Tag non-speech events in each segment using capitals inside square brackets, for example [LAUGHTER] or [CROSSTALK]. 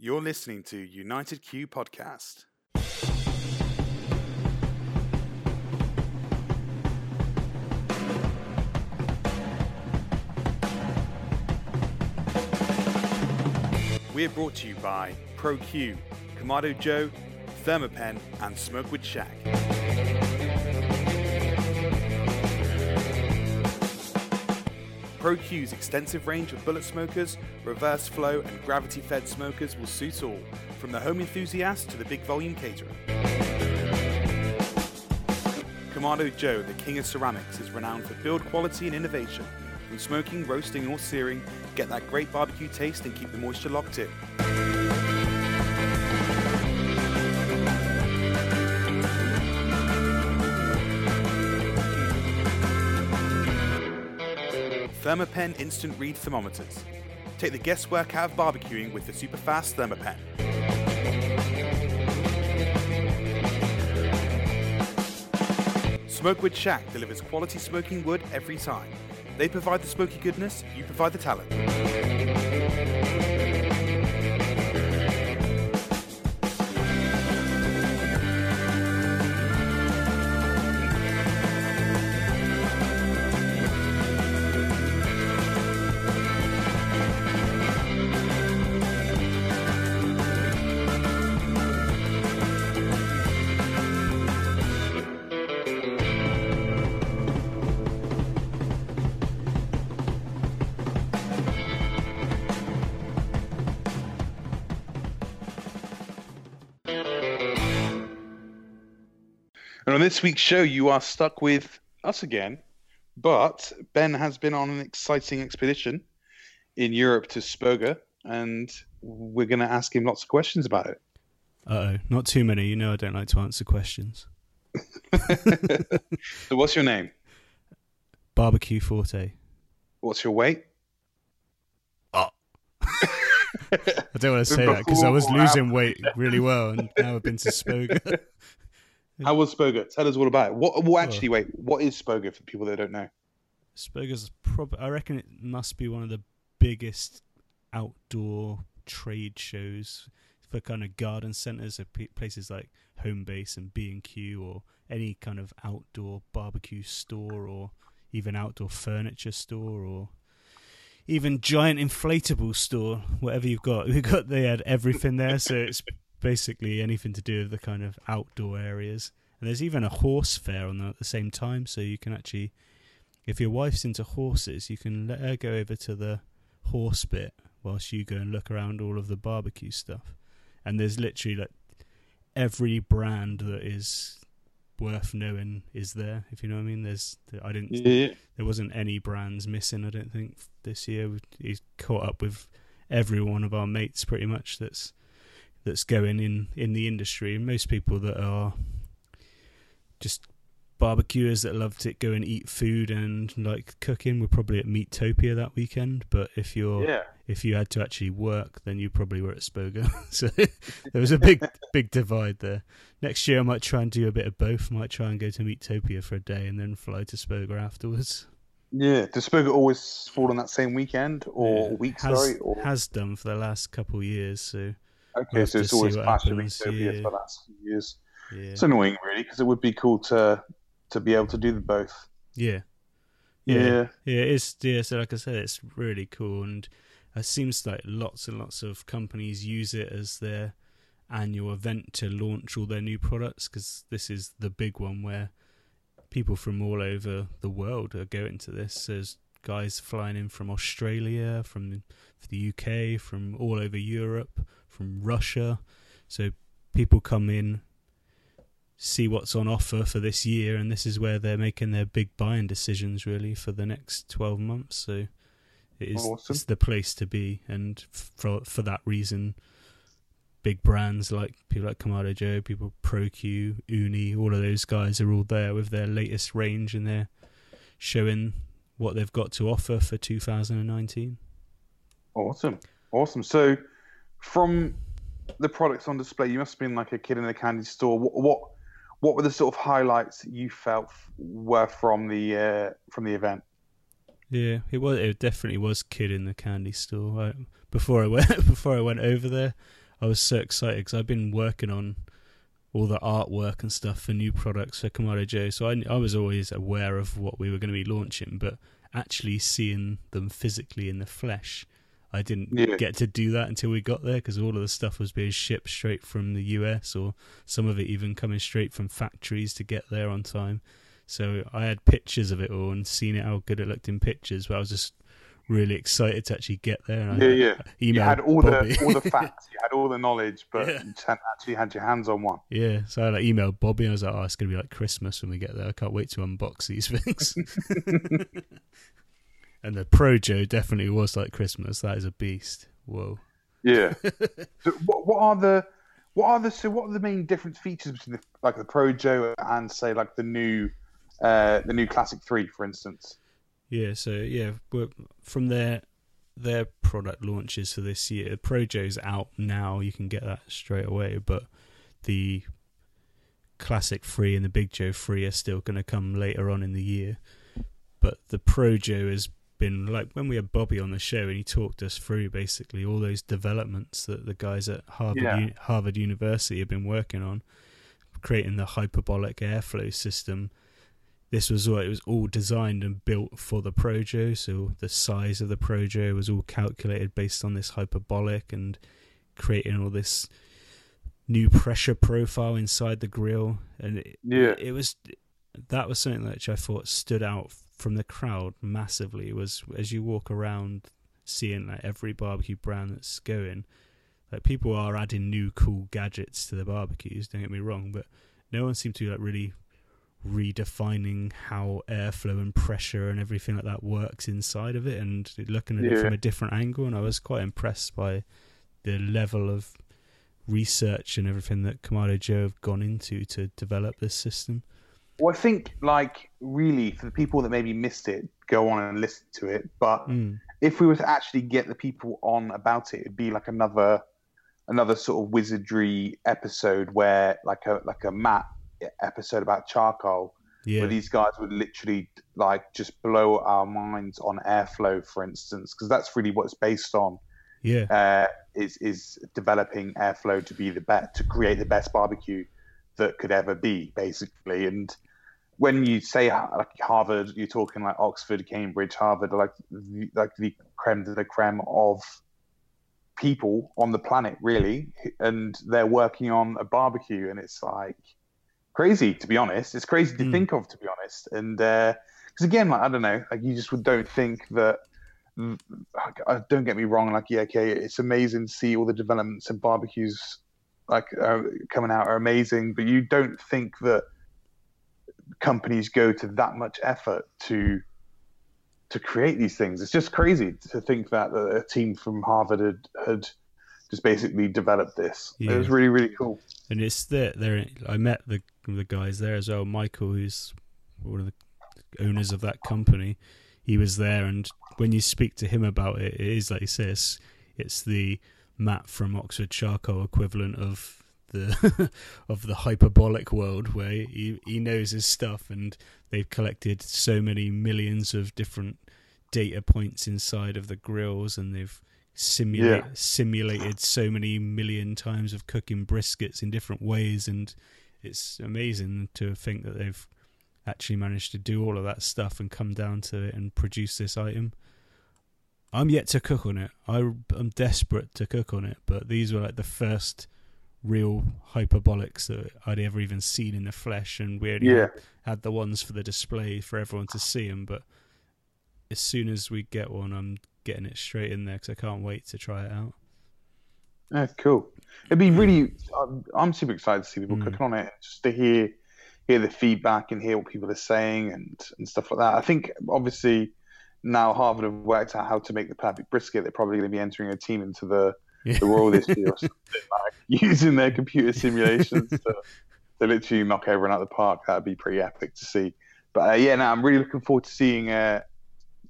You're listening to United Q Podcast. We're brought to you by ProQ, Kamado Joe, Thermapen, and Smokewood Shack. ProQ's extensive range of bullet smokers, reverse flow, and gravity fed smokers will suit all, from the home enthusiast to the big volume caterer. Kamado Joe, the king of ceramics, is renowned for build quality and innovation. From smoking, roasting, or searing, get that great barbecue taste and keep the moisture locked in. Thermapen Instant Read Thermometers. Take the guesswork out of barbecuing with the super fast Thermapen. Smokewood Shack delivers quality smoking wood every time. They provide the smoky goodness, you provide the talent. On this week's show, you are stuck with us again, but Ben has been on an exciting expedition in Europe to Spoga, and we're going to ask him lots of questions about it. Uh oh, not too many. You know I don't like to answer questions. [LAUGHS] so, what's your name? Barbecue Forte. What's your weight? Oh. [LAUGHS] I don't want to say that because I was losing weight really well, and now I've been to Spoga. [LAUGHS] How was Spoga? Tell us all about it. What? Well, oh. actually, wait. What is Spoga for people that don't know? Spoga's prob. I reckon it must be one of the biggest outdoor trade shows for kind of garden centres, so places like Homebase and B and Q, or any kind of outdoor barbecue store, or even outdoor furniture store, or even giant inflatable store. Whatever you've got, [LAUGHS] we've got. They had everything there, so it's basically anything to do with the kind of outdoor areas. And there's even a horse fair on there at the same time, so you can actually, if your wife's into horses, you can let her go over to the horse bit whilst you go and look around all of the barbecue stuff. And there's literally like every brand that is worth knowing is there. If you know what I mean. There's I didn't yeah. there wasn't any brands missing. I don't think this year. He's caught up with every one of our mates pretty much. That's that's going in in the industry. Most people that are just barbecuers that love to go and eat food and like cooking were probably at Meatopia that weekend. But if you're yeah. if you had to actually work, then you probably were at Spoga. [LAUGHS] so there was a big [LAUGHS] big divide there. Next year I might try and do a bit of both. I Might try and go to Meatopia for a day and then fly to Spoga afterwards. Yeah, does Spoga always fall on that same weekend or yeah, week? Has, sorry, or... has done for the last couple of years. So Okay, so it's always clashing with Soviet yeah. for the last few years. Yeah. It's annoying, really, because it would be cool to to be able to do them both. Yeah. Yeah. Yeah. yeah it's yeah. So, like I said, it's really cool, and it seems like lots and lots of companies use it as their annual event to launch all their new products because this is the big one where people from all over the world are going to this. There's guys flying in from Australia, from the UK, from all over Europe, from Russia. So people come in, see what's on offer for this year, and this is where they're making their big buying decisions really for the next 12 months. So it is awesome. it's the place to be, and for for that reason, big brands like people like Kamado Joe, people ProQ, Ooni, all of those guys are all there with their latest range, and they're showing what they've got to offer for 2019. Awesome, awesome. So from the products on display, you must have been like a kid in a candy store. What what, what were the sort of highlights you felt were from the uh, from the event? Yeah, it was. It definitely was kid in the candy store. I, before I went [LAUGHS] before I went over there, I was so excited because I've been working on all the artwork and stuff for new products for Kamado Joe. So I, I was always aware of what we were going to be launching, but actually seeing them physically in the flesh, I didn't Yeah. get to do that until we got there because all of the stuff was being shipped straight from the US or some of it even coming straight from factories to get there on time. So I had pictures of it all and seen it how good it looked in pictures, but I was just really excited to actually get there. And Yeah, I yeah. You had all Bobby. the all the [LAUGHS] facts, you had all the knowledge, but Yeah. you hadn't actually had your hands on one. Yeah, so I like emailed Bobby and I was like, "Oh, it's gonna be like Christmas when we get there. I can't wait to unbox these things." [LAUGHS] [LAUGHS] and the Pro Joe definitely was like Christmas. That is a beast. Whoa. Yeah. [LAUGHS] so what, what are the what are the so what are the main different features between the, like the Pro Joe and say like the new uh the new Classic Three, for instance? Yeah, so yeah, from their their product launches for this year, Pro Joe's out now. You can get that straight away, but the Classic Free and the Big Joe Free are still going to come later on in the year. But the Pro Joe has been like when we had Bobby on the show and he talked us through basically all those developments that the guys at Harvard Yeah. U- Harvard University have been working on, creating the hyperbolic airflow system this was what it was all designed and built for the Pro Joe. So the size of the Pro Joe was all calculated based on this hyperbolic and creating all this new pressure profile inside the grill. And it, Yeah. it was that was something which I thought stood out from the crowd massively. Was as you walk around seeing like every barbecue brand that's going, like people are adding new cool gadgets to the barbecues. Don't get me wrong, but no one seemed to like really redefining how airflow and pressure and everything like that works inside of it and looking at it from a different angle and I was quite impressed by the level of research and everything that Kamado Joe have gone into to develop this system. Well, I think like really for the people that maybe missed it, go on and listen to it. But Mm. if we were to actually get the people on about it, it'd be like another another sort of wizardry episode where like a like a Matt episode about charcoal Yeah. where these guys would literally like just blow our minds on airflow, for instance, because that's really what it's based on. yeah. Uh, is is developing airflow to be the best to create the best barbecue that could ever be, basically. And when you say uh, like Harvard, you're talking like Oxford, Cambridge, Harvard, like the, like the creme de la creme of people on the planet, really, and they're working on a barbecue, and it's like crazy to be honest. It's crazy to Mm. think of, to be honest. And because again, like I don't know, like you just would- don't think that. mm, uh, Don't get me wrong, like yeah, okay, it's amazing to see all the developments in barbecues like uh, coming out are amazing, but you don't think that companies go to that much effort to to create these things. It's just crazy to think that a team from Harvard had, had just basically developed this. Yeah. It was really really cool. and it's there. There, I met the the guys there as well. Michael, who's one of the owners of that company, he was there. And when you speak to him about it, it is like he says, it's the Matt from Oxford Charcoal equivalent of the [LAUGHS] of the hyperbolic world, where he he knows his stuff, and they've collected so many millions of different data points inside of the grills, and they've simulate, Yeah. simulated so many million times of cooking briskets in different ways, and it's amazing to think that they've actually managed to do all of that stuff and come down to it and produce this item. I'm yet to cook on it. I, I'm desperate to cook on it, but these were like the first real hyperbolics that I'd ever even seen in the flesh, and we only Yeah. had, had the ones for the display for everyone to see them. But as soon as we get one, I'm getting it straight in there because I can't wait to try it out. Yeah, cool. It'd be really. I'm, I'm super excited to see people Mm. cooking on it, just to hear hear the feedback and hear what people are saying and and stuff like that. I think obviously now Harvard have worked out how to make the perfect brisket. They're probably going to be entering a team into the Yeah. the Royal this year or something like using their computer simulations to, to literally knock everyone out of the park. That'd be pretty epic to see. But uh, yeah, no, I'm really looking forward to seeing uh,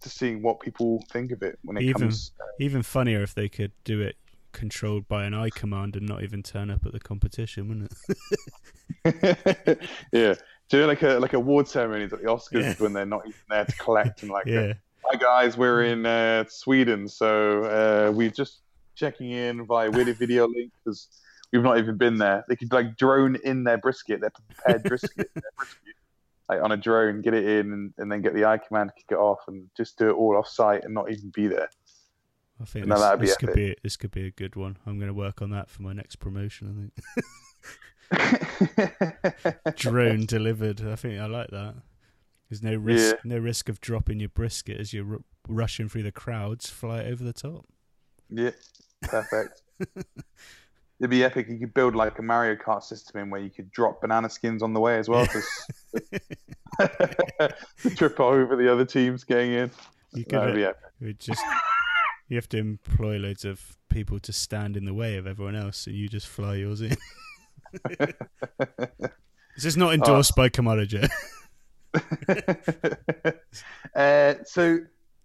to seeing what people think of it when it Even- comes. Even funnier if they could do it controlled by an iKamand and not even turn up at the competition, wouldn't it? [LAUGHS] yeah, do like a like award ceremonies at the Oscars Yeah. when they're not even there to collect and like, [LAUGHS] yeah. hi guys, we're in uh, Sweden, so uh, we've just checking in via weird video link because we've not even been there. They could like drone in their brisket, their prepared brisket, their brisket, like on a drone, get it in, and, and then get the iKamand, to kick it off, and just do it all off site and not even be there. I think this, be could be this could be a good one. I'm going to work on that for my next promotion. I think [LAUGHS] drone delivered. I think I like that. There's no risk, Yeah. no risk of dropping your brisket as you're r- rushing through the crowds. Fly it over the top. yeah, perfect. [LAUGHS] It'd be epic. You could build like a Mario Kart system in where you could drop banana skins on the way as well to, [LAUGHS] to trip over the other teams getting in. You could That'd be uh, epic. it just you have to employ loads of people to stand in the way of everyone else, and you just fly yours in. [LAUGHS] This is not endorsed by Kamado Joe. uh, so,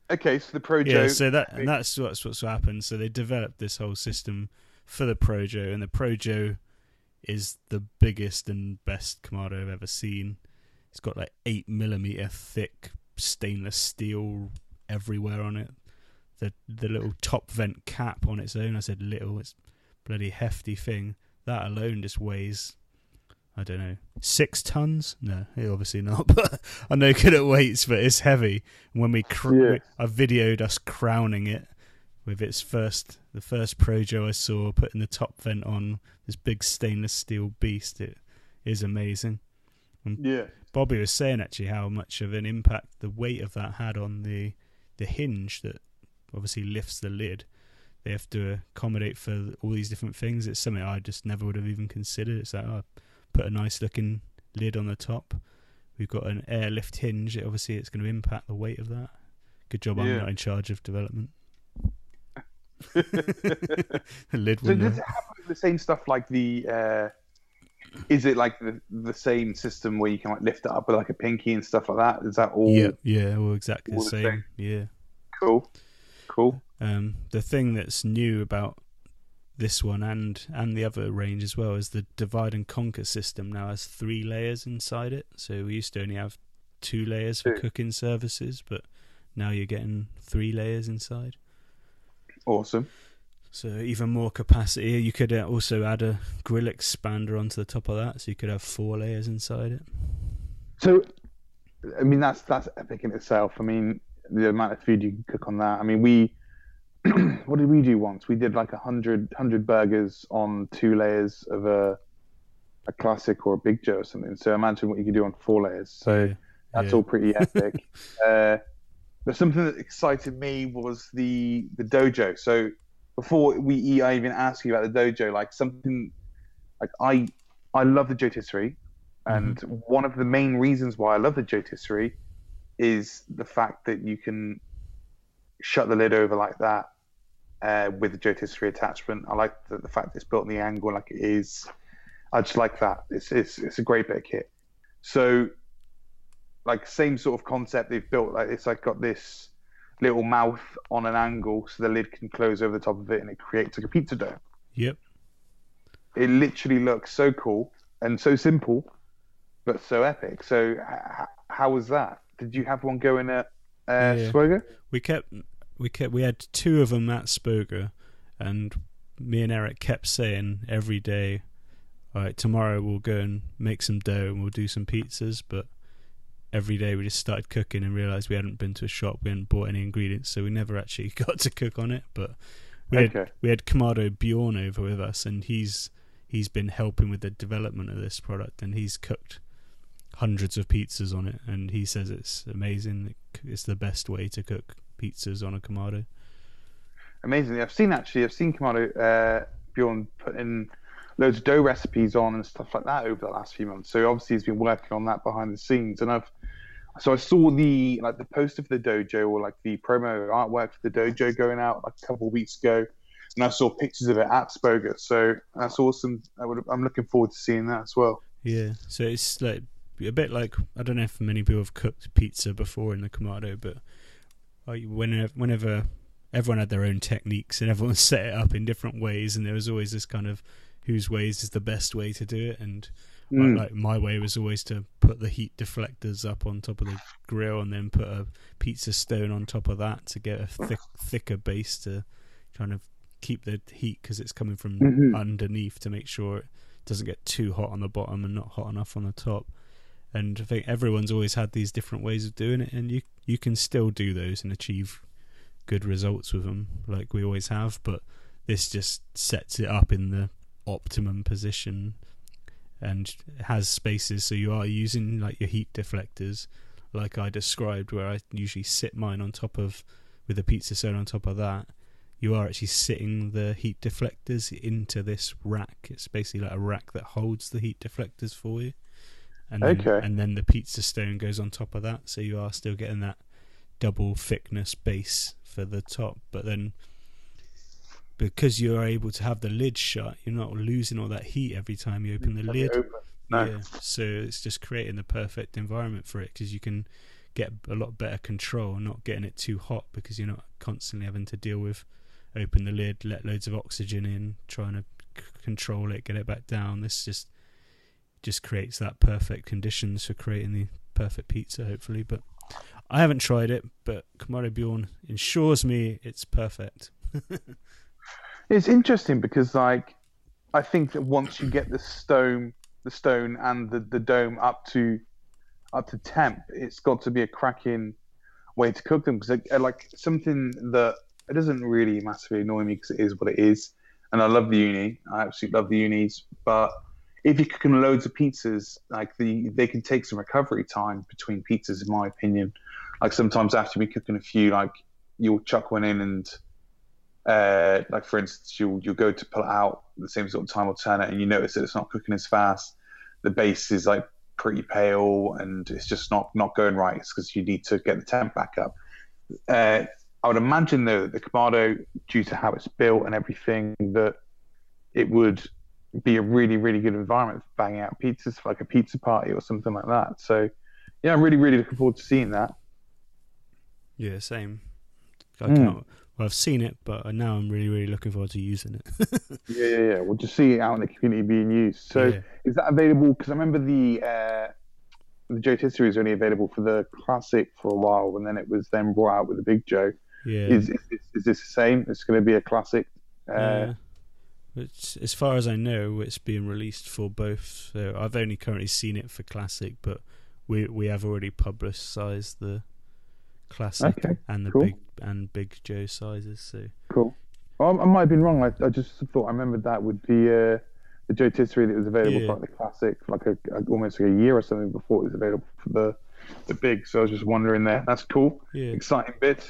okay, so the Pro Joe. Yeah, so that and that's what's what's happened. So they developed this whole system for the Pro Joe, and the Pro Joe is the biggest and best Kamado I've ever seen. It's got like eight millimeter thick stainless steel everywhere on it. The the little top vent cap on its own. I said little. It's a bloody hefty thing. That alone just weighs. I don't know, six tons? No, eh, obviously not. [LAUGHS] But I'm no good at weights, but it's heavy. And when we, cr- Yeah. I videoed us crowning it with its first, the first Pro Joe I saw, putting the top vent on this big stainless steel beast. It is amazing. yeah, Bobby was saying actually how much of an impact the weight of that had on the the hinge that obviously lifts the lid. They have to accommodate for all these different things. It's something I just never would have even considered. It's like oh, put a nice looking lid on the top. We've got an airlift hinge. Obviously, it's going to impact the weight of that. Good job I'm not in charge of development. [LAUGHS] The lid So will does it have the same stuff like the? Uh, is it like the the same system where you can like lift it up with like a pinky and stuff like that? Is that all Yeah, yeah, well, exactly the same. same. Yeah. cool? Cool. Um, the thing that's new about this one and and the other range as well is the divide and conquer system now has three layers inside it. So we used to only have two layers for Two. cooking services, but now you're getting three layers inside. Awesome. So even more capacity. You could uh, also add a grill expander onto the top of that, so you could have four layers inside it. So, I mean, that's that's epic in itself. I mean, the amount of food you can cook on that. I mean, we [CLEARS THROAT] what did we do once? We did like a hundred hundred burgers on two layers of a a classic or a big Joe or something. So imagine what you could do on four layers. So Yeah, that's yeah. all pretty epic. [LAUGHS] uh, but something that excited me was the the DoJoe. So before we I even ask you about the DoJoe, like something like I I love the JoeTisserie, and one of the main reasons why I love the JoeTisserie is the fact that you can shut the lid over like that uh, with the JoeTisserie attachment. I like the, the fact that it's built in the angle like it is. I just like that. It's it's it's a great bit of kit. So like same sort of concept they've built like it's like got this little mouth on an angle so the lid can close over the top of it and it creates like a pizza dough Yep. it literally looks so cool and so simple but so epic so h- h- how was that did you have one going at uh, Yeah. Spoga? we kept we kept we had two of them at Spoga, and me and Eric kept saying every day, "All right, tomorrow we'll go and make some dough and we'll do some pizzas." But every day we just started cooking and realized we hadn't been to a shop, we hadn't bought any ingredients, so we never actually [LAUGHS] got to cook on it. But we had we had Kamado Bjorn over with us, and he's he's been helping with the development of this product, and he's cooked hundreds of pizzas on it, and he says it's amazing. It's the best way to cook pizzas on a Kamado. Amazingly, i've seen actually i've seen Kamado uh, bjorn put in loads of dough recipes on and stuff like that over the last few months. So obviously he's been working on that behind the scenes. And i've so i saw the like the poster for the DoJoe or like the promo artwork for the DoJoe going out like a couple of weeks ago. And i saw pictures of it at spoga so that's awesome. I would, i'm looking forward to seeing that as well. Yeah, so it's like a bit like I don't know if many people have cooked pizza before in the Kamado, but like whenever whenever everyone had their own techniques and [LAUGHS] everyone set it up in different ways, and there was always this kind of whose ways is the best way to do it, and Mm. like, like my way was always to put the heat deflectors up on top of the grill and then put a pizza stone on top of that to get a thick thicker base to kind of keep the heat because it's coming from Mhm. underneath to make sure it doesn't get too hot on the bottom and not hot enough on the top. And I think everyone's always had these different ways of doing it, and you you can still do those and achieve good results with them, like we always have. But this just sets it up in the optimum position and has spaces. So you are using like your heat deflectors like I described where I usually sit mine on top of with the pizza stone on top of that. You are actually sitting the heat deflectors into this rack. It's basically like a rack that holds the heat deflectors for you and then, Okay. and then the pizza stone goes on top of that so you are still getting that double thickness base for the top but then because you're able to have the lid shut you're not losing all that heat every time you open the lid open. No. yeah, so it's just creating the perfect environment for it because you can get a lot better control, not getting it too hot because you're not constantly having to deal with open the lid, let loads of oxygen in, trying to c- control it, get it back down. This just just creates that perfect conditions for creating the perfect pizza, hopefully. But I haven't tried it, but Kamado Bjorn ensures me it's perfect. [LAUGHS] It's interesting because like I think that once you get the stone the stone and the, the dome up to up to temp, it's got to be a cracking way to cook them because like, uh, like something that it doesn't really massively annoy me because it is what it is, and I love the Ooni. I absolutely love the Oonis, but if you're cooking loads of pizzas, like the they can take some recovery time between pizzas, in my opinion. Like sometimes after been cooking a few, like you'll chuck one in and uh, like for instance, you'll you'll go to pull it out the same sort of time or turn it, and you notice that it's not cooking as fast. The base is like pretty pale, and it's just not not going right. It's because you need to get the temp back up. Uh, I would imagine though that the Kamado, due to how it's built and everything, that it would be a really really good environment for banging out pizzas for like a pizza party or something like that. So yeah, I'm really really looking forward to seeing that. Yeah, same. I Mm. cannot, well, I've seen it, but now I'm really, really looking forward to using it. [LAUGHS] Yeah, yeah, yeah. We'll just see it out in the community being used. So. yeah. Is that available? Because I remember the uh, the Joe Tisserie was only available for the classic for a while, and then it was then brought out with the Big Joe. yeah. Is, is, this, is this the same? It's going to be a classic. Uh, Uh, it's, as far as I know, it's being released for both. So I've only currently seen it for classic, but we we have already publicised the classic Okay, and the cool. big and big Joe sizes. So Cool. Well, I, I might have been wrong. I, I just thought I remembered that with the uh, the Joe Tisserie that was available Yeah. for like the classic, like a, a almost like a year or something before it was available for the the big. So I was just wondering there. That's cool. yeah, Exciting bit.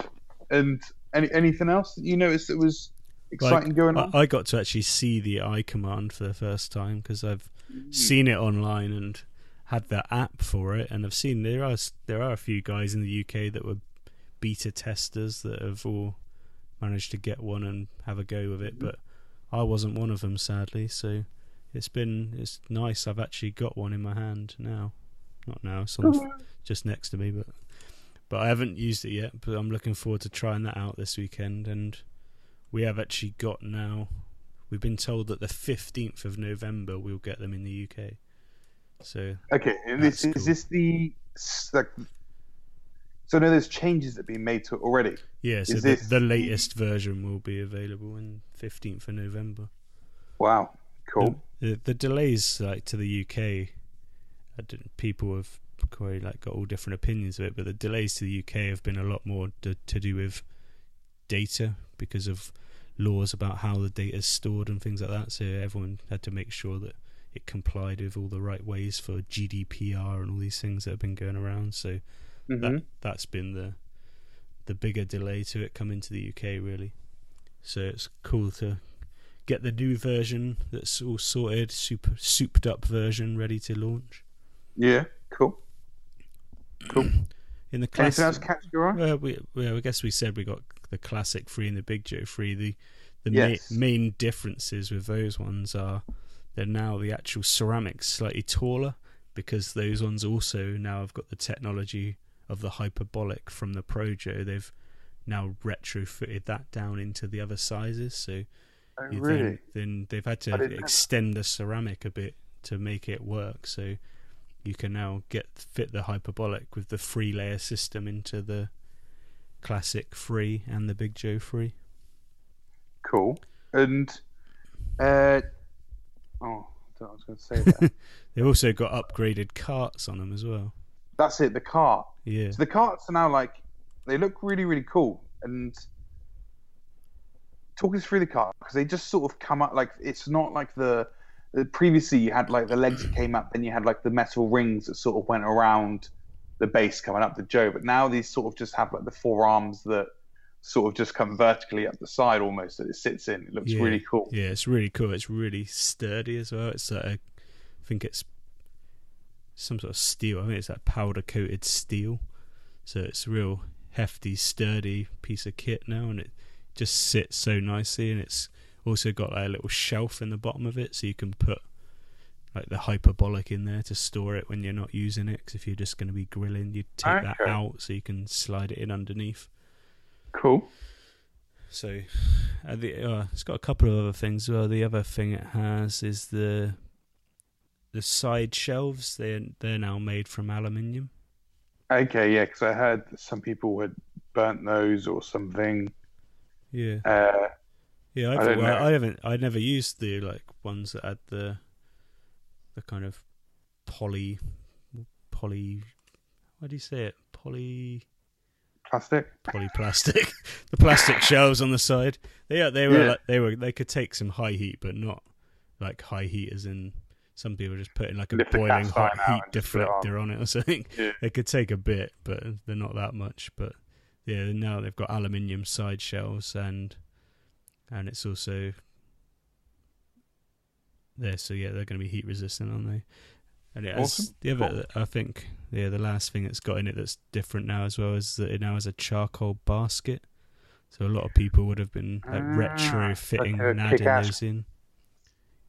And any anything else that you noticed that was exciting going on? I, I got to actually see the iKamand for the first time because I've mm. seen it online and had the app for it, and I've seen there are there are a few guys in the UK that were beta testers that have all managed to get one and have a go with it, but I wasn't one of them sadly. So it's been it's nice. I've actually got one in my hand now. Not now, it's on the, f- just next to me, but but I haven't used it yet. But I'm looking forward to trying that out this weekend, and we have actually got now. We've been told that the 15th of November we'll get them in the UK. So Okay, this That's is this the like? So no, there's changes that have been made to it already. yeah, so Is the, this the the- latest version will be available on 15th of November. Wow, cool. The, the delays like to the UK, I didn't, people have quite like got all different opinions of it, but the delays to the UK have been a lot more to, to do with data because of laws about how the data is stored and things like that. So everyone had to make sure that it complied with all the right ways for GDPR and all these things that have been going around. So Mhm. that that's been the the bigger delay to it coming to the UK really. So it's cool to get the new version that's all sorted, super souped up version ready to launch. Yeah, cool. Cool. [CLEARS THROAT] In the Anything else catch your eye? well, we, well, I guess we said we got the classic free and the big Joe free. The the Yes. ma- main differences with those ones are they're now the actual ceramics slightly taller because those ones also now have got the technology of the hyperbolic from the Pro Joe. They've now retrofitted that down into the other sizes, so Oh, really? then, then they've had to extend the ceramic a bit to make it work. So you can now get fit the hyperbolic with the free layer system into the classic free and the Big Joe free. Cool. and uh, oh, I was going to say that. [LAUGHS] They've also got upgraded carts on them as well. That's it. The cart. Yeah. So the carts are now like they look really really cool and talk us through the cart because they just sort of come up like it's not like the, the previously you had like the legs that came up then you had like the metal rings that sort of went around the base coming up to Joe but now these sort of just have like the four arms that sort of just come vertically up the side almost that it sits in it looks Yeah. really cool Yeah, it's really cool. It's really sturdy as well. It's like a, I think it's some sort of steel. I think it's like powder coated steel. So it's a real hefty, sturdy piece of kit now, and it just sits so nicely. And it's also got like a little shelf in the bottom of it, so you can put like the hyperbolic in there to store it when you're not using it. Because if you're just going to be grilling, you take that out so you can slide it in underneath. cool So, uh, the, uh, it's got a couple of other things. Well, the other thing it has is the the side shelves. They they're now made from aluminium. okay yeah because I heard some people had burnt those or something Yeah, uh, yeah. I I, well. I haven't. I never used the like ones that had the the kind of poly poly. How do you say it? Poly plastic polyplastic. [LAUGHS] the plastic shelves on the side. They are, they were Yeah. like, they were they could take some high heat, but not like high heat as in some people just putting like a Lift boiling hot heat and just put it on. deflector on it or [LAUGHS] something. Yeah. They could take a bit, but they're not that much. But yeah, now they've got aluminium side shelves and and it's also there. So yeah, they're going to be heat resistant, aren't they? And it has Awesome. the other. I think yeah, the last thing that's got in it that's different now as well is that it now has a charcoal basket. So a lot of people would have been like Ah, retrofitting and adding those in.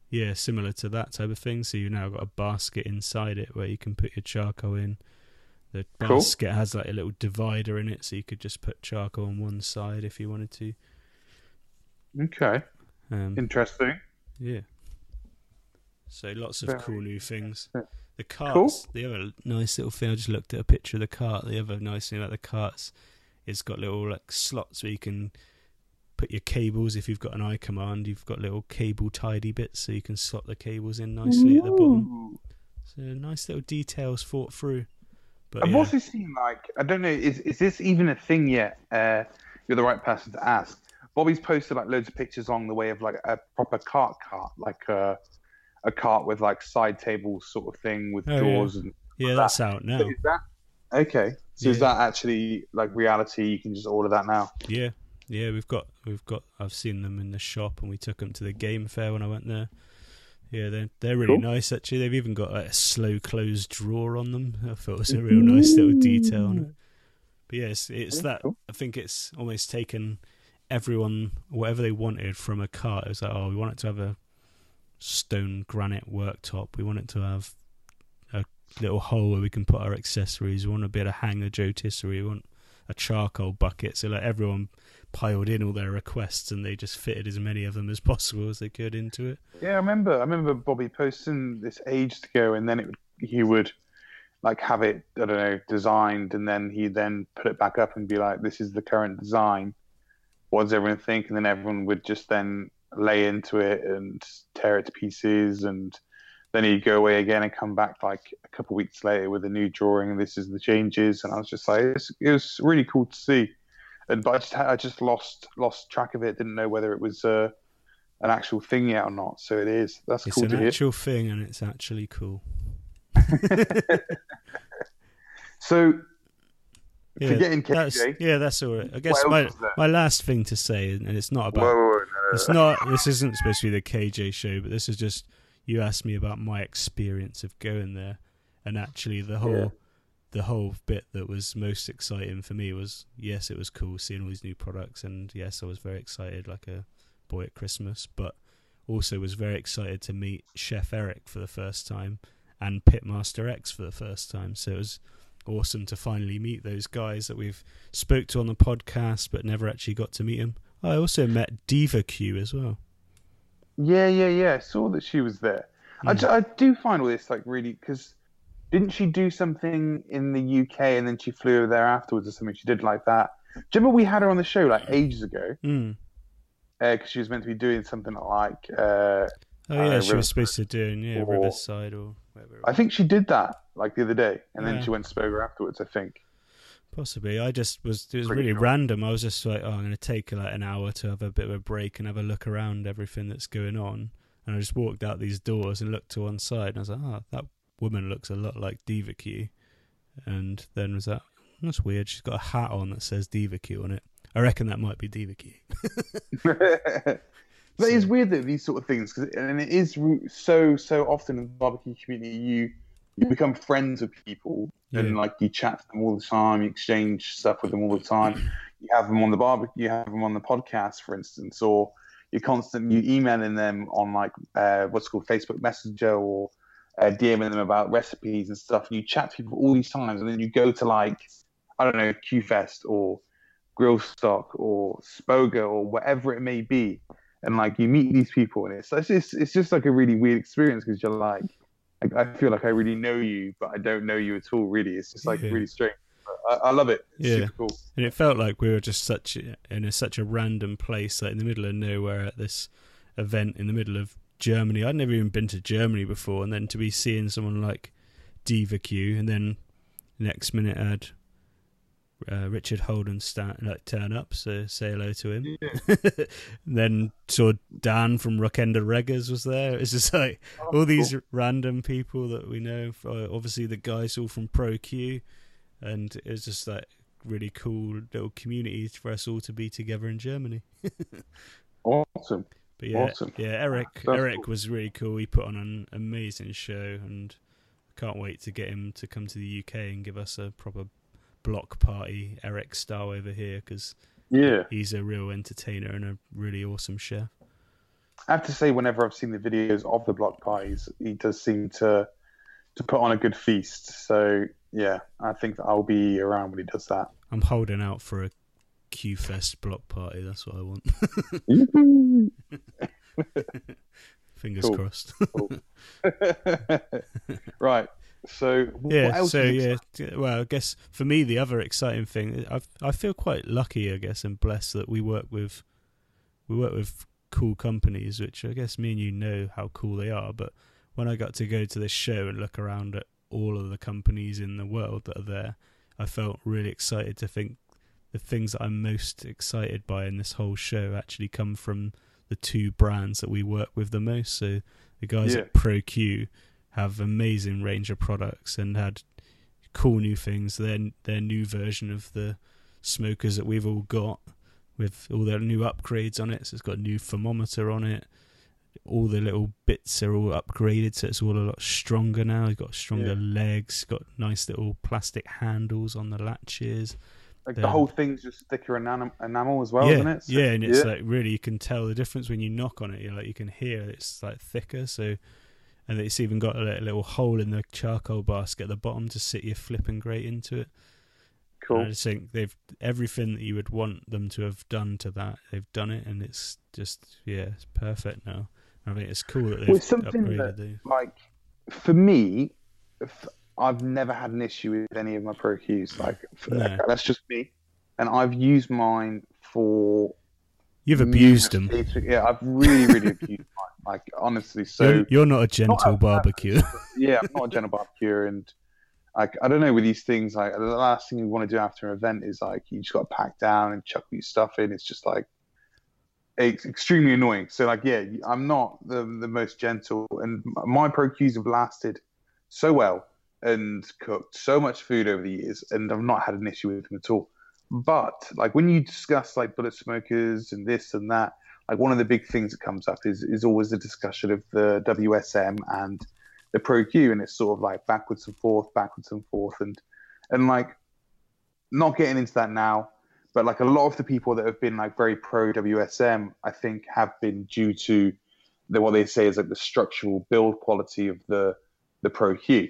Yeah, similar to that type of thing. So you've now got a basket inside it where you can put your charcoal in. The Cool. basket has like a little divider in it, so you could just put charcoal on one side if you wanted to. okay Um, interesting yeah. So lots of cool new things. The carts, the other nice little thing. I just looked at a picture of the cart. The other nice thing about the carts, it's got little like slots where you can put your cables. If you've got an iKamand, you've got little cable tidy bits, so you can slot the cables in nicely at the bottom. So nice little details thought through. But I've yeah. also seen like I don't know is is this even a thing yet? Uh, you're the right person to ask. Bobby's posted like loads of pictures along the way of like a proper cart cart, like a a cart with like side tables sort of thing with Oh, yeah. doors and. yeah, that's out now. So that okay? So is that actually like reality? You can just order that now. Yeah, yeah, we've got we've got. I've seen them in the shop, and we took them to the game fair when I went there. Yeah, they're they're really Cool. nice actually. They've even got like, a slow close drawer on them. [LAUGHS] I thought it was a real nice little detail on it. But yeah, it's, it's that. cool. I think it's almost taken everyone whatever they wanted from a cart. It was like, oh, we want it to have a stone granite worktop. We want it to have a little hole where we can put our accessories. We want to be able to hang a Joe Tisserie. We want a charcoal bucket. So like everyone piled in all their requests and they just fitted as many of them as [LAUGHS] possible as they could into it. Yeah, I remember. I remember Bobby posting this ages ago, and then it he would like have it, I don't know, designed, and then he then put it back up and be like, "This is the current design. What does everyone think?" And then everyone would just then lay into it and tear it to pieces, and then he'd go away again and come back like a couple of weeks later with a new drawing, this is the changes. And I was just like, it was, it was really cool to see. And but I just I just lost lost track of it. Didn't know whether it was. Uh, an actual thing yet or not. So it is. That's It's cool an to hear. actual thing and it's actually cool. [LAUGHS] So Yeah, forgetting That's, KJ. yeah, that's all right. I guess my my last thing to say, and it's not about whoa, whoa, it's not this isn't supposed to be the KJ show, but this is just you asked me about my experience of going there, and actually the whole Yeah. the whole bit that was most exciting for me was yes, it was cool seeing all these new products, and yes, I was very excited like a boy at Christmas, but also was very excited to meet Chef Eric for the first time and Pitmaster X for the first time. So it was awesome to finally meet those guys that we've spoke to on the podcast, but never actually got to meet them. I also met Diva Q as well. Yeah, yeah, yeah. I saw that she was there. I, Mm. ju- I do find all this like really because didn't she do something in the UK and then she flew over there afterwards or something? She did like that. Do you remember we had her on the show like ages ago? Mm. because she was meant to be doing something like. Uh, Oh yeah, Uh, she River- was supposed to do yeah or- Riverside or whatever. I think she did that like the other day, and Yeah. then she went to Spoga afterwards. I think. Possibly. I just was. It was Pretty really sure. random. I was just like, oh, I'm going to take like an hour to have a bit of a break and have a look around everything that's going on. And I just walked out these doors and looked to one side, and I was like, oh, that woman looks a lot like Diva Q. And then was that that's weird. She's got a hat on that says Diva Q on it. I reckon that might be Diva Q. [LAUGHS] that is So- weird that these sort of things, 'cause- and it is so so often in the barbecue community you you become friends with people and like you chat to them all the time, you exchange stuff with them all the time. You have them on the barbecue, you have them on the podcast, for instance, or you're constantly emailing them on like uh, what's called Facebook Messenger or uh, DMing them about recipes and stuff. And you chat to people all these times, and then you go to like I don't know Q Fest or Grillstock or Spoga or whatever it may be, and like you meet these people, and it's it's just it's just like a really weird experience because you're like, like, I feel like I really know you, but I don't know you at all. Really, it's just like Yeah. really strange. I, I love it. It's Yeah. super cool. And it felt like we were just such in a, such a random place, like in the middle of nowhere, at this event in the middle of Germany. I'd never even been to Germany before, and then to be seeing someone like Diva Q, and then next minute I had uh, Richard Holden stand, like turn up, so say hello to him. And [LAUGHS] then saw Dan from Rockenda Reggers was there. It's just like Oh, all these random people that we know. uh, Obviously, the guys all from Pro Q, and it was just like really cool little community for us all to be together in Germany. [LAUGHS] Awesome. But yeah, Awesome. yeah, Eric That's Eric cool. was really cool. He put on an amazing show, and I can't wait to get him to come to the UK and give us a proper block party Eric style over here because Yeah. he's a real entertainer and a really awesome chef. I have to say, whenever I've seen the videos of the block parties, he does seem to to put on a good feast. So yeah, I think that I'll be around when he does that. I'm holding out for a Q Fest block party. That's what I want. [LAUGHS] [LAUGHS] Fingers Cool. crossed. [LAUGHS] right. So what yeah. else So yeah. Well, I guess for me, the other exciting thing, I I feel quite lucky, I guess, and blessed that we work with we work with cool companies, which I guess me and you know how cool they are. But when I got to go to this show and look around at all of the companies in the world that are there, I felt really excited to think the things that I'm most excited by in this whole show actually come from the two brands that we work with the most. So the guys Yeah. at ProQ have amazing range of products and had cool new things. Their their new version of the smokers that we've all got with all their new upgrades on it. So it's got a new thermometer on it. All the little bits are all upgraded, so it's all a lot stronger now. You've got stronger Yeah. legs, got nice little plastic handles on the latches. like the- the whole thing's just thicker enam- enamel as well, yeah, isn't it? So- yeah, and it's yeah. like really you can tell the difference when you knock on it. You like you can hear it's like thicker. So, and it's even got a little hole in the charcoal basket at the bottom to sit your flipping grate into it. And cool. I just think they've everything that you would want them to have done to that. They've done it, and it's just yeah, it's perfect now. I think it's cool that they've Well, something that- the. Like for me, I've never had an issue with any of my Pro Qs. Like No. that's just me, and I've used mine for. You've abused them. Yeah, I've really, really abused mine. [LAUGHS] Like honestly, so you're, you're not a gentle Not a- barbecue. [LAUGHS] yeah, I'm not a gentle barbecue, and like I don't know with these things. Like the last thing you want to do after an event is like you just got to pack down and chuck your stuff in. It's just like it's extremely annoying. So like yeah, I'm not the the most gentle, and my pro Qs have lasted so well and cooked so much food over the years, and I've not had an issue with them at all. But like when you discuss like bullet smokers and this and that, like one of the big things that comes up is is always the discussion of the WSM and the Pro Q, and it's sort of like backwards and forth, backwards and forth, and and like not getting into that now, but like a lot of the people that have been like very pro WSM, I think, have been due to the what they say is like the structural build quality of the the Pro Q,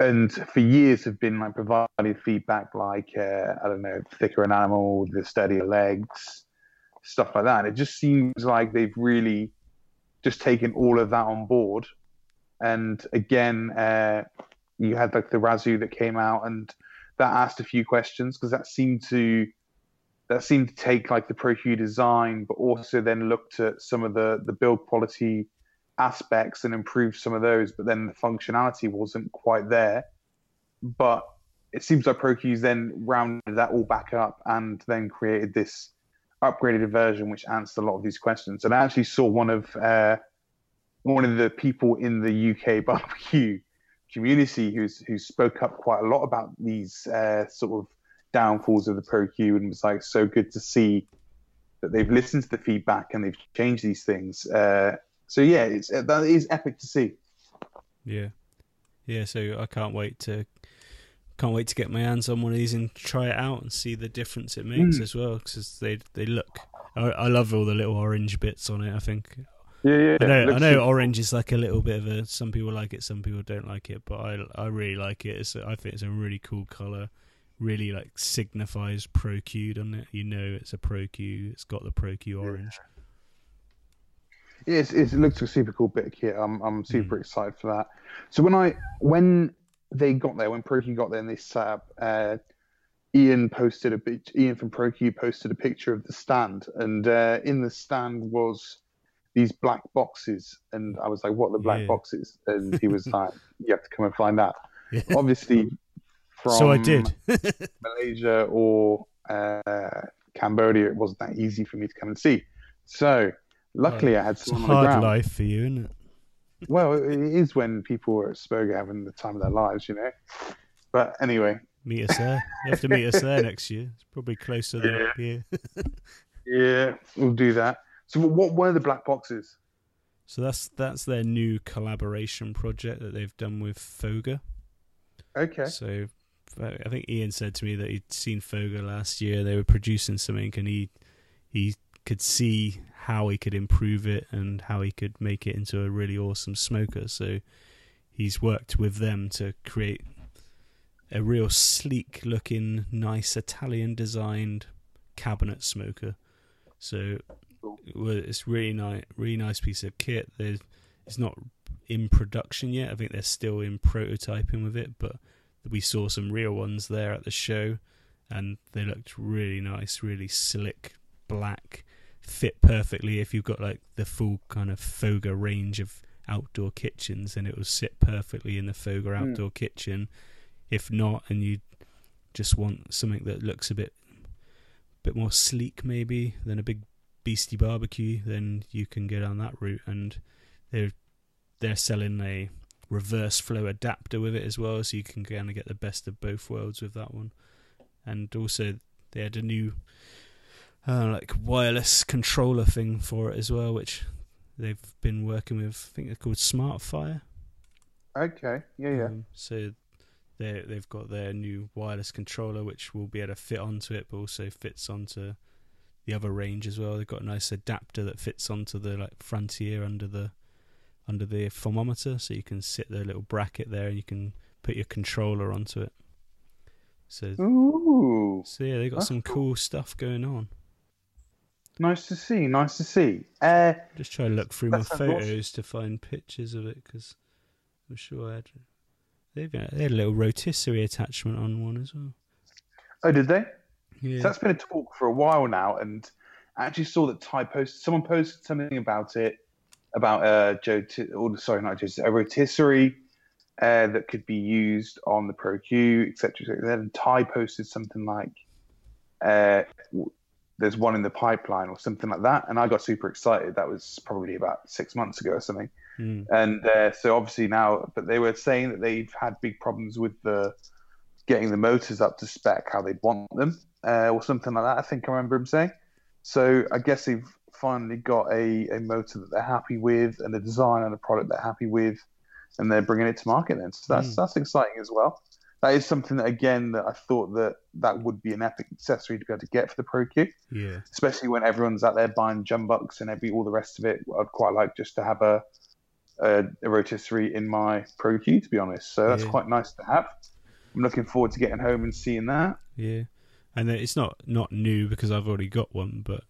and for years have been like providing feedback like uh, I don't know thicker an animal, the steadier legs, stuff like that. And it just seems like they've really just taken all of that on board and again, uh, you had like the Razoo that came out and that asked a few questions because that seemed to that seemed to take like the ProQ design, but also then looked at some of the the build quality aspects and improved some of those. But then the functionality wasn't quite there. But it seems like ProQ's then rounded that all back up and then created this upgraded version which answered a lot of these questions. And I actually saw one of uh, one of the people in the UK [LAUGHS] barbecue community who's who spoke up quite a lot about these uh, sort of downfalls of the ProQ and was like so good to see that they've listened to the feedback and they've changed these things. Uh, so yeah, it's that is epic to see. Yeah, yeah. So I can't wait to can't wait to get my hands on one of these and try it out and see the difference it makes mm. as well because they they look. I, I, love all the little orange bits on it. I think. Yeah, yeah. I know. I know. Orange is like a little bit of a. Some people like it. Some people don't like it. But I I really like it. It's, I think it's a really cool color. Really like signifies ProQ, doesn't it? You know, it's a ProQ. It's got the ProQ orange. Yeah. It's, it's, it looks like a super cool bit of kit. I'm I'm super mm. excited for that. So when I when they got there when ProQ got there and they set up. Uh, Ian posted a bit. Ian from ProQ posted a picture of the stand, and uh, in the stand was these black boxes, and I was like, "What are the black yeah. boxes?" And he was [LAUGHS] like, "You have to come and find that." Yeah. Obviously, from so I did [LAUGHS] Malaysia or uh, Cambodia, it wasn't that easy for me to come and see. So luckily, I had some hard life for you, isn't it? Well, it is when people are at Spoga having the time of their lives, you know. But anyway, meet us there. You have to meet us there next year. It's probably closer than yeah. here. [LAUGHS] yeah, we'll do that. So, what were the black boxes? So that's that's their new collaboration project that they've done with Foga. Okay. So uh, I think Ian said to me that he'd seen Foga last year. They were producing something, and he he could see how he could improve it and how he could make it into a really awesome smoker. So he's worked with them to create a real sleek looking, nice Italian designed cabinet smoker. So it's really nice, really nice piece of kit. There's, it's not in production yet. I think they're still in prototyping with it, but we saw some real ones there at the show, and they looked really nice, really slick, black, fit perfectly if you've got like the full kind of Foga range of outdoor kitchens, and it will sit perfectly in the Foga hmm. outdoor mm. kitchen. If not, and you just want something that looks a bit, bit more sleek, maybe than a big beastie barbecue, then you can go down that route. And they're they're selling a reverse flow adapter with it as well, so you can kind of get the best of both worlds with that one. And also, they had a new uh, like wireless controller thing for it as well, which they've been working with. I think they're called SmartFire. Okay. Yeah, yeah. Um, so they they've got their new wireless controller, which will be able to fit onto it, but also fits onto the other range as well. They've got a nice adapter that fits onto the like frontier under the under the thermometer, so you can sit the little bracket there and you can put your controller onto it. So, Ooh, so yeah, they got some cool, cool stuff going on. Nice to see. Nice to see. Uh, Just try to look through my photos awesome. to find pictures of it because I'm sure I had. They've got, they had a little rotisserie attachment on one as well. Oh, did they? Yeah. So that's been a talk for a while now, and I actually saw that Ty posted. Someone posted something about it about uh Joe. Or sorry, not Joe. A rotisserie uh, that could be used on the ProQ, etc. Then Ty posted something like. Uh, there's one in the pipeline or something like that. And I got super excited. That was probably about six months ago or something. Mm. And uh, so obviously now, but they were saying that they've had big problems with the getting the motors up to spec how they'd want them uh, or something like that. I think I remember him saying. So I guess they've finally got a, a motor that they're happy with and a design and a product they're happy with, and they're bringing it to market then. So that's mm. that's exciting as well that is something that again that I thought that that would be an epic accessory to be able to get for the ProQ. Yeah. Especially when everyone's out there buying jumbucks and every all the rest of it. I'd quite like just to have a a, a rotisserie in my ProQ to be honest. So that's yeah. quite nice to have. I'm looking forward to getting home and seeing that. Yeah. And it's not not new because I've already got one, but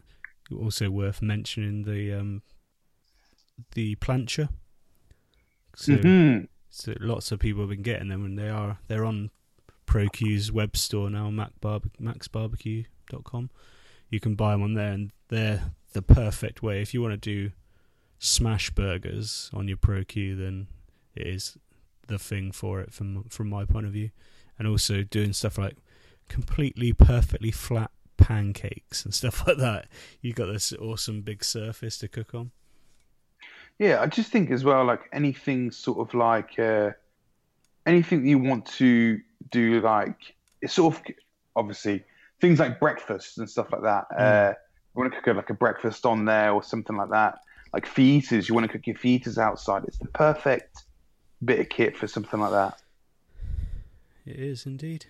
also worth mentioning the um the plancha. So mm-hmm. So lots of people have been getting them, and they are they're on ProQ's web store now, Mac Barbe- maxbarbecue.com. you can buy them on there, and they're the perfect way if you want to do smash burgers on your ProQ. Then it is the thing for it from from my point of view, and also doing stuff like completely perfectly flat pancakes and stuff [LAUGHS] like that. You got this awesome big surface to cook on. Yeah, I just think as well, like anything sort of like uh, anything you want to do, like it's sort of obviously things like breakfast and stuff like that. Mm. Uh, you want to cook like a breakfast on there or something like that. Like fajitas, you want to cook your fajitas outside. It's the perfect bit of kit for something like that. It is indeed.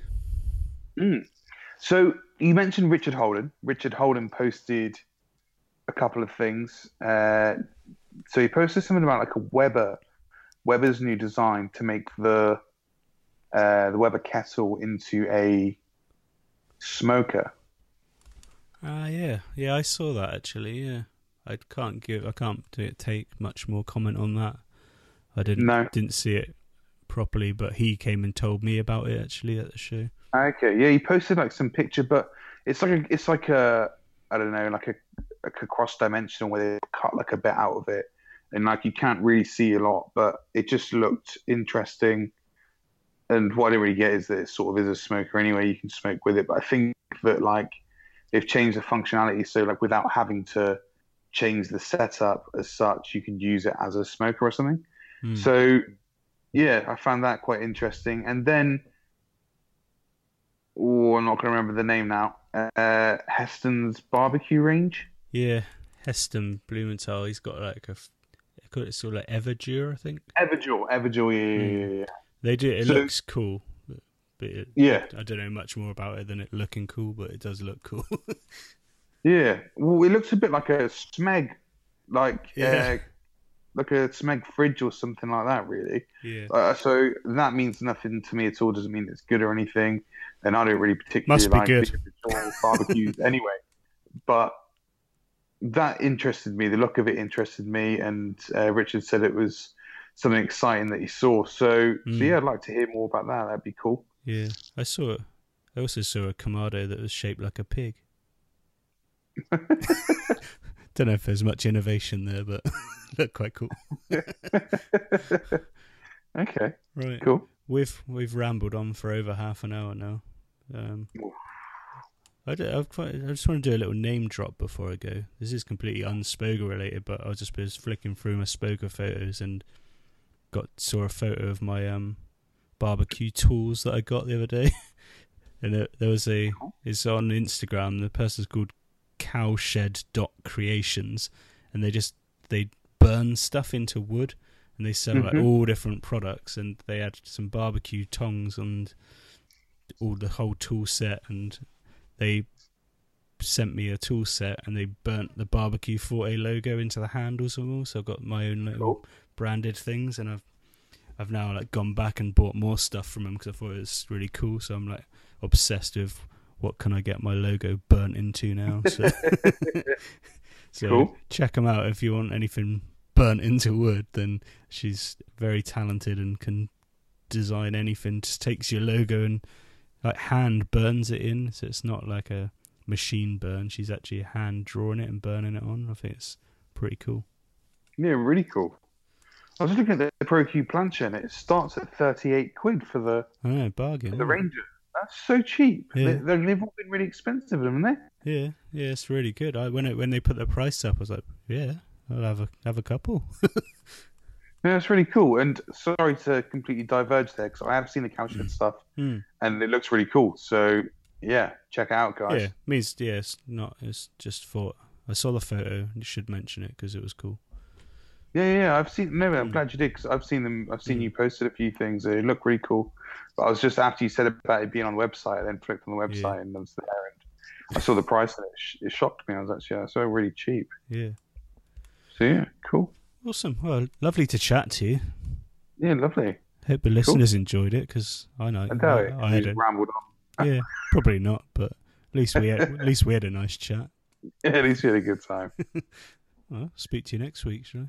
Mm. So you mentioned Richard Holden. Richard Holden posted a couple of things. Uh, so he posted something about like a Weber, Weber's new design to make the uh, the Weber kettle into a smoker. Ah, uh, yeah, yeah, I saw that actually. Yeah, I can't give, I can't take much more comment on that. I didn't no. didn't see it properly, but he came and told me about it actually at the show. Okay, yeah, he posted like some picture, but it's like a, it's like a, I don't know, like a, like a cross dimensional where they cut like a bit out of it, and like you can't really see a lot, but it just looked interesting. And what I didn't really get is that it sort of is a smoker anyway. You can smoke with it, but I think that like they've changed the functionality so like without having to change the setup as such, you can use it as a smoker or something. Mm. So yeah, I found that quite interesting. And then oh, I'm not going to remember the name now. Uh, Heston's barbecue range. Yeah, Heston Blumenthal. He's got like a, it's sort of like Everdure, I think. Everdure, Everdure. Yeah, yeah, yeah, yeah. They do. It so, looks cool, but, but it, yeah, I don't know much more about it than it looking cool, but it does look cool. [LAUGHS] yeah, well, it looks a bit like a Smeg, like yeah. Uh, like a Smeg fridge or something like that, really. Yeah. Uh, so that means nothing to me at all. Doesn't mean it's good or anything. And I don't really particularly like good. barbecues [LAUGHS] anyway. But that interested me. The look of it interested me, and uh, Richard said it was something exciting that he saw. So, mm. so yeah, I'd like to hear more about that. That'd be cool. Yeah, I saw it. I also saw a Kamado that was shaped like a pig. [LAUGHS] [LAUGHS] Don't know if there's much innovation there, but [LAUGHS] looked quite cool. okay. Right. Cool. We've we've rambled on for over half an hour now. Um, I, quite, I just want to do a little name drop before I go. This is completely unspoga related, but I was just was flicking through my spoga photos and got saw a photo of my um barbecue tools that I got the other day. [LAUGHS] and there, there was a it's on Instagram. The person's called Cowshed Dot Creations, and they just they burn stuff into wood and they sell mm-hmm. like all different products and they had some barbecue tongs and all the whole tool set and they sent me a tool set and they burnt the barbecue forte logo into the handles of all so I've got my own little cool. branded things and I've I've now like gone back and bought more stuff from them because I thought it was really cool so I'm like obsessed with what can I get my logo burnt into now? So, [LAUGHS] [LAUGHS] so cool. check them out if you want anything burnt into wood. Then she's very talented and can design anything. Just takes your logo and like hand burns it in, so it's not like a machine burn. She's actually hand drawing it and burning it on. I think it's pretty cool. Yeah, really cool. I was looking at the Pro Q plancha and it starts at 38 quid for the oh, bargain. The Ranger. That's so cheap. Yeah. They, have all been really expensive, haven't they? Yeah, yeah, it's really good. I when it, when they put the price up, I was like, yeah, I'll have a have a couple. [LAUGHS] yeah, it's really cool. And sorry to completely diverge there because I have seen the cowshed mm. stuff, mm. and it looks really cool. So yeah, check it out, guys. Yeah, means yeah, it's not. It's just for I saw the photo. You should mention it because it was cool. Yeah, yeah, I've seen. No, I'm mm. glad you did because I've seen them. I've seen mm. you posted a few things. They look really cool. But I was just after you said about it being on the website, I then clicked on the website yeah. and it was there, and I saw the price and it, sh- it shocked me. I was actually yeah, so really cheap. Yeah. So yeah, cool. Awesome. Well, lovely to chat to you. Yeah, lovely. Hope the listeners cool. enjoyed it because I know I, I, I had a, rambled on. yeah, probably not, but at least we had, at least we had a nice chat. [LAUGHS] Yeah, at least we had a good time. [LAUGHS] well, speak to you next week, shall I?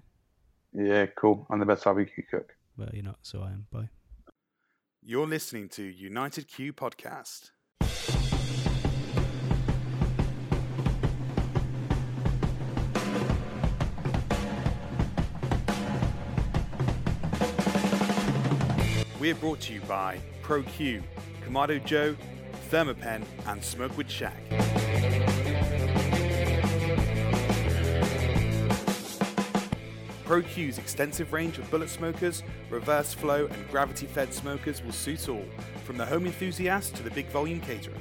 Yeah, cool. I'm the best barbecue cook. Well, you're not, so I am. Bye. You're listening to United Q Podcast. We are brought to you by ProQ, Kamado Joe, Thermapen, and Smokewood Shack. ProQ's extensive range of bullet smokers, reverse flow, and gravity fed smokers will suit all, from the home enthusiast to the big volume caterer.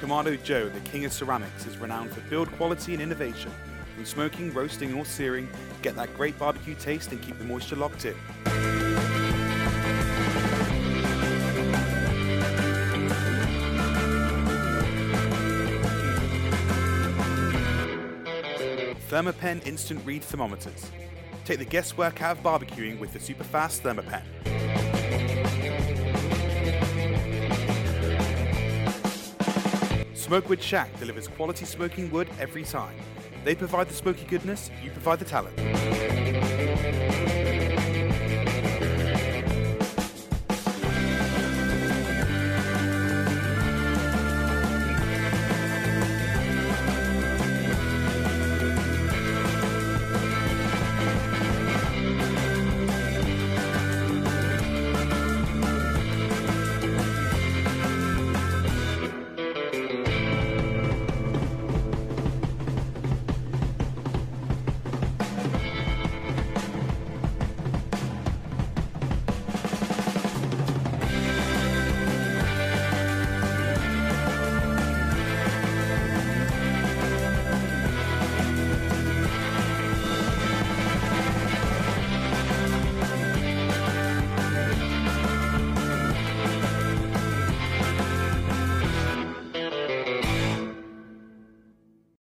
Kamado Joe, the king of ceramics, is renowned for build quality and innovation. From smoking, roasting, or searing, get that great barbecue taste and keep the moisture locked in. Thermapen instant read thermometers. Take the guesswork out of barbecuing with the super fast Thermapen. Smokewood Shack delivers quality smoking wood every time. They provide the smoky goodness, you provide the talent.